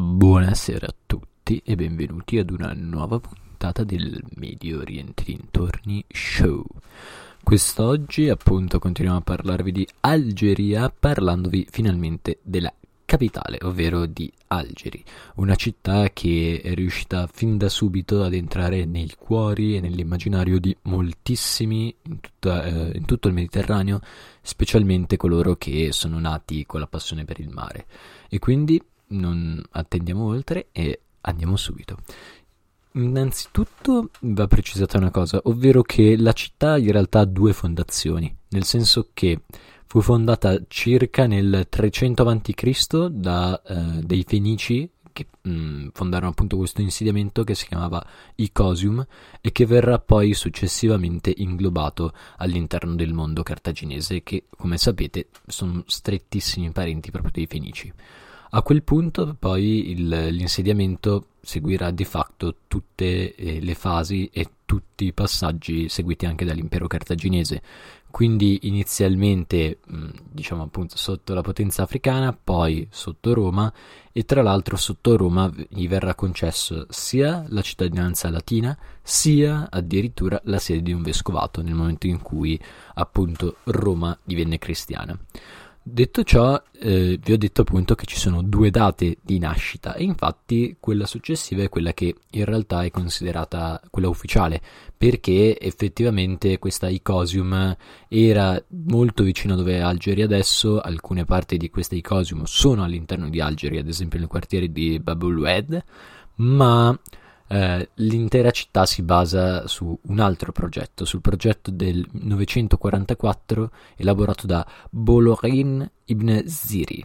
Buonasera a tutti e benvenuti ad una nuova puntata del Medio Oriente Dintorni Show. Quest'oggi appunto continuiamo a parlarvi di Algeria parlandovi finalmente della capitale, ovvero di Algeri, una città che è riuscita fin da subito ad entrare nei cuori e nell'immaginario di moltissimi in, tutta, eh, in tutto il Mediterraneo, specialmente coloro che sono nati con la passione per il mare. E quindi non attendiamo oltre e andiamo subito. Innanzitutto va precisata una cosa, ovvero che la città in realtà ha due fondazioni, nel senso che fu fondata circa nel 300 a.C. da eh, dei Fenici che mh, mm, fondarono appunto questo insediamento che si chiamava Icosium e che verrà poi successivamente inglobato all'interno del mondo cartaginese che come sapete sono strettissimi parenti proprio dei Fenici. A quel punto poi il, l'insediamento seguirà di fatto tutte eh, le fasi e tutti i passaggi seguiti anche dall'impero cartaginese. Quindi inizialmente, diciamo appunto, sotto la potenza africana, poi sotto Roma e tra l'altro sotto Roma gli verrà concesso sia la cittadinanza latina, sia addirittura la sede di un vescovato nel momento in cui appunto Roma divenne cristiana. Detto ciò, eh, vi ho detto appunto che ci sono due date di nascita e infatti quella successiva è quella che in realtà è considerata quella ufficiale perché effettivamente questa Icosium era molto vicino a dove è Algeri adesso, alcune parti di questa Icosium sono all'interno di Algeri, ad esempio nel quartiere di Babulwed, ma eh, l'intera città si basa su un altro progetto, sul progetto del 944 elaborato da Bolorin ibn Ziri,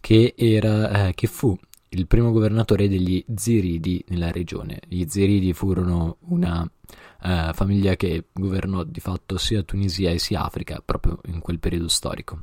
che, era, eh, che fu il primo governatore degli Ziridi nella regione. Gli Ziridi furono una uh, famiglia che governò di fatto sia Tunisia sia Africa proprio in quel periodo storico.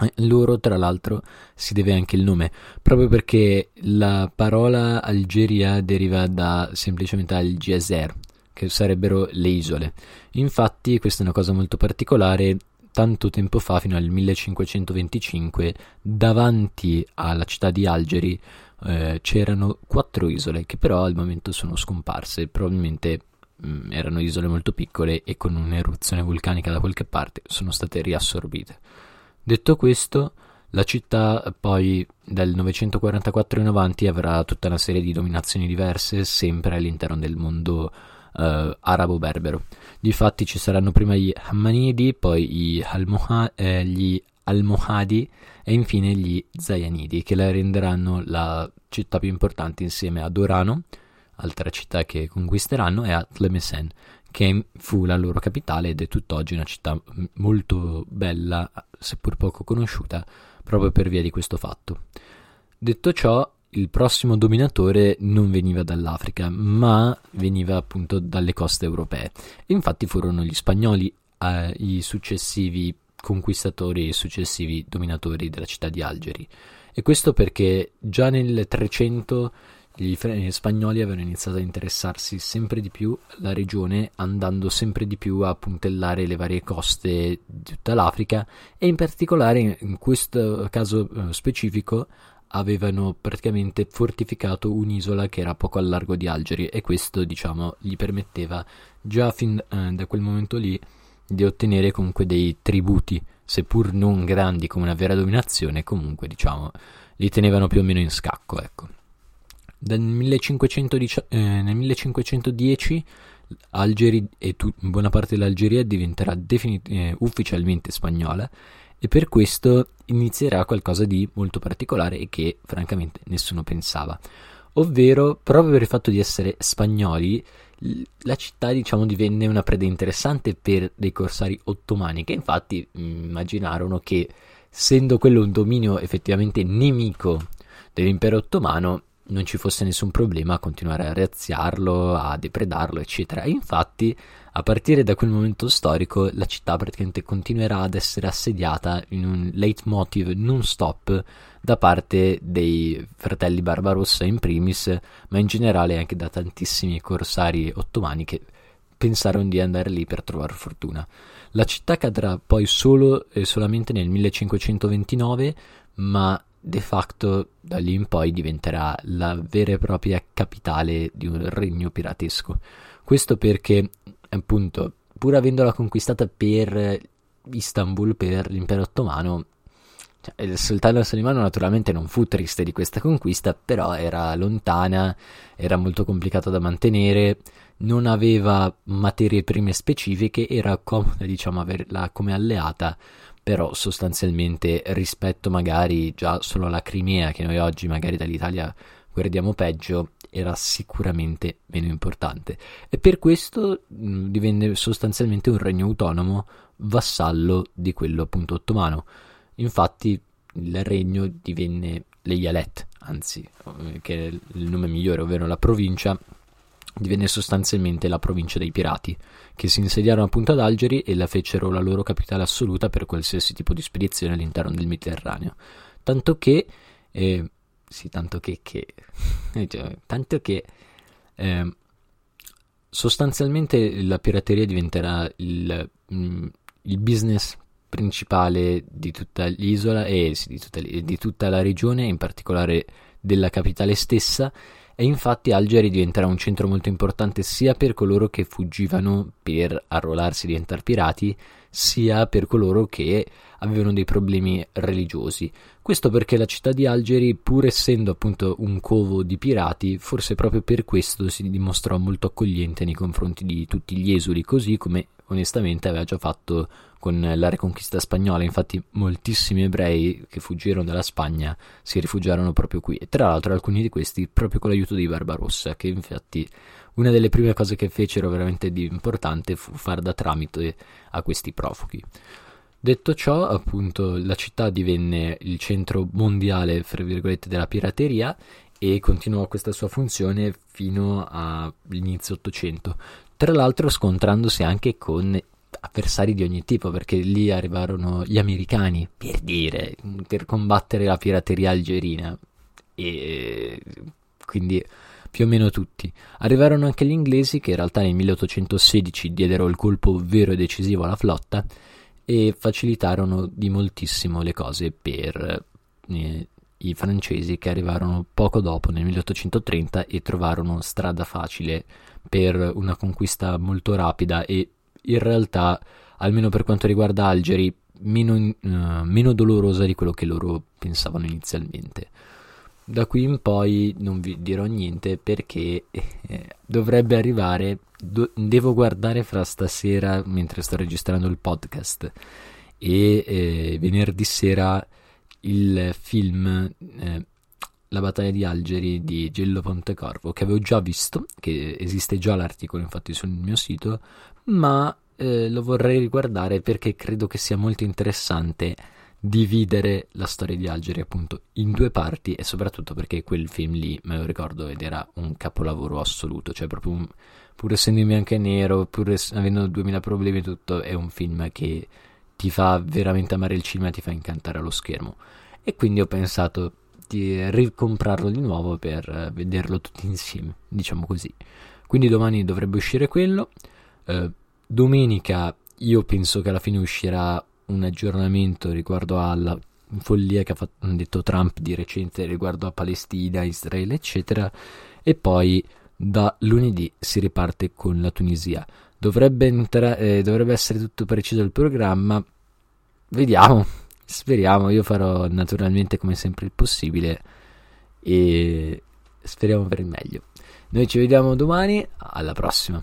Eh, loro, tra l'altro, si deve anche il nome, proprio perché la parola Algeria deriva da semplicemente Al-Jazer, che sarebbero le isole. Infatti, questa è una cosa molto particolare. Tanto tempo fa, fino al 1525, davanti alla città di Algeri eh, c'erano quattro isole che però al momento sono scomparse. Probabilmente mh, mm, erano isole molto piccole e con un'eruzione vulcanica da qualche parte sono state riassorbite. Detto questo, la città poi dal 944 in avanti avrà tutta una serie di dominazioni diverse, sempre all'interno del mondo uh, arabo-berbero. Difatti ci saranno prima gli Hammanidi, poi gli, Almoha- eh, gli Almohadi e infine gli Zayanidi, che la renderanno la città più importante insieme ad Orano, altra città che conquisteranno, e a Tlemcen, che fu la loro capitale ed è tutt'oggi una città molto bella, seppur poco conosciuta, proprio per via di questo fatto. Detto ciò, il prossimo dominatore non veniva dall'Africa, ma veniva appunto dalle coste europee. Infatti furono gli spagnoli eh, i successivi conquistatori e i successivi dominatori della città di Algeri. E questo perché già nel 300 gli spagnoli avevano iniziato a interessarsi sempre di più alla regione, andando sempre di più a puntellare le varie coste di tutta l'Africa e in particolare in questo caso eh, specifico avevano praticamente fortificato un'isola che era poco al largo di Algeri e questo diciamo gli permetteva già fin eh, da quel momento lì di ottenere comunque dei tributi seppur non grandi come una vera dominazione comunque diciamo li tenevano più o meno in scacco ecco nel 1510, eh, nel 1510 Algeri e tu, buona parte dell'Algeria diventerà definit- eh, ufficialmente spagnola e per questo inizierà qualcosa di molto particolare e che francamente nessuno pensava. Ovvero, proprio per il fatto di essere spagnoli, la città diciamo divenne una preda interessante per dei corsari ottomani che infatti immaginarono che essendo quello un dominio effettivamente nemico dell'impero ottomano non ci fosse nessun problema a continuare a razziarlo, a depredarlo, eccetera. E infatti, a partire da quel momento storico, la città praticamente continuerà ad essere assediata in un leitmotiv non stop da parte dei fratelli Barbarossa in primis, ma in generale anche da tantissimi corsari ottomani che pensarono di andare lì per trovare fortuna. La città cadrà poi solo e solamente nel 1529, ma de facto da lì in poi diventerà la vera e propria capitale di un regno piratesco. Questo perché, appunto, pur avendola conquistata per Istanbul, per l'impero ottomano, cioè, il sultano Solimano naturalmente non fu triste di questa conquista, però era lontana, era molto complicato da mantenere, non aveva materie prime specifiche, era comoda diciamo averla come alleata però sostanzialmente rispetto magari già solo alla Crimea che noi oggi magari dall'Italia guardiamo peggio era sicuramente meno importante. E per questo divenne sostanzialmente un regno autonomo vassallo di quello appunto ottomano. Infatti il regno divenne l'Eyalet anzi che è il nome migliore ovvero la provincia divenne sostanzialmente la provincia dei pirati, che si insediarono appunto ad Algeri e la fecero la loro capitale assoluta per qualsiasi tipo di spedizione all'interno del Mediterraneo. Tanto che, eh, sì, tanto che, che cioè, tanto che eh, sostanzialmente la pirateria diventerà il, mm, il business principale di tutta l'isola e sì, di, tutta, di tutta la regione, in particolare della capitale stessa e infatti Algeri diventerà un centro molto importante sia per coloro che fuggivano per arruolarsi e diventare pirati, sia per coloro che avevano dei problemi religiosi. Questo perché la città di Algeri, pur essendo appunto un covo di pirati, forse proprio per questo si dimostrò molto accogliente nei confronti di tutti gli esuli, così come onestamente aveva già fatto con la reconquista spagnola. Infatti, moltissimi ebrei che fuggirono dalla Spagna si rifugiarono proprio qui. E tra l'altro, alcuni di questi proprio con l'aiuto di Barbarossa, che infatti una delle prime cose che fecero veramente di importante fu far da tramite a questi profughi. Detto ciò, appunto, la città divenne il centro mondiale, fra virgolette, della pirateria e continuò questa sua funzione fino all'inizio Ottocento. Tra l'altro scontrandosi anche con avversari di ogni tipo, perché lì arrivarono gli americani, per dire, per combattere la pirateria algerina. E quindi più o meno tutti. Arrivarono anche gli inglesi che in realtà nel 1816 diedero il colpo vero e decisivo alla flotta e facilitarono di moltissimo le cose per eh, i francesi che arrivarono poco dopo nel 1830 e trovarono strada facile per una conquista molto rapida e in realtà, almeno per quanto riguarda Algeri, meno, uh, meno dolorosa di quello che loro pensavano inizialmente. Da qui in poi non vi dirò niente perché eh, dovrebbe arrivare, do, devo guardare fra stasera mentre sto registrando il podcast e eh, venerdì sera il film eh, La battaglia di Algeri di Gello Pontecorvo che avevo già visto, che esiste già l'articolo infatti sul mio sito, ma eh, lo vorrei riguardare perché credo che sia molto interessante dividere la storia di Algeri appunto in due parti e soprattutto perché quel film lì me lo ricordo ed era un capolavoro assoluto, cioè proprio un, pur essendo in bianco e nero, pur es- avendo 2000 problemi e tutto, è un film che ti fa veramente amare il cinema, ti fa incantare allo schermo. E quindi ho pensato di ricomprarlo di nuovo per vederlo tutti insieme, diciamo così. Quindi domani dovrebbe uscire quello. Eh, domenica io penso che alla fine uscirà un aggiornamento riguardo alla follia che ha fatto, detto Trump di recente riguardo a Palestina, Israele, eccetera. E poi da lunedì si riparte con la Tunisia. Dovrebbe, entra- eh, dovrebbe essere tutto preciso il programma. Vediamo, speriamo. Io farò naturalmente come sempre il possibile e speriamo per il meglio. Noi ci vediamo domani, alla prossima.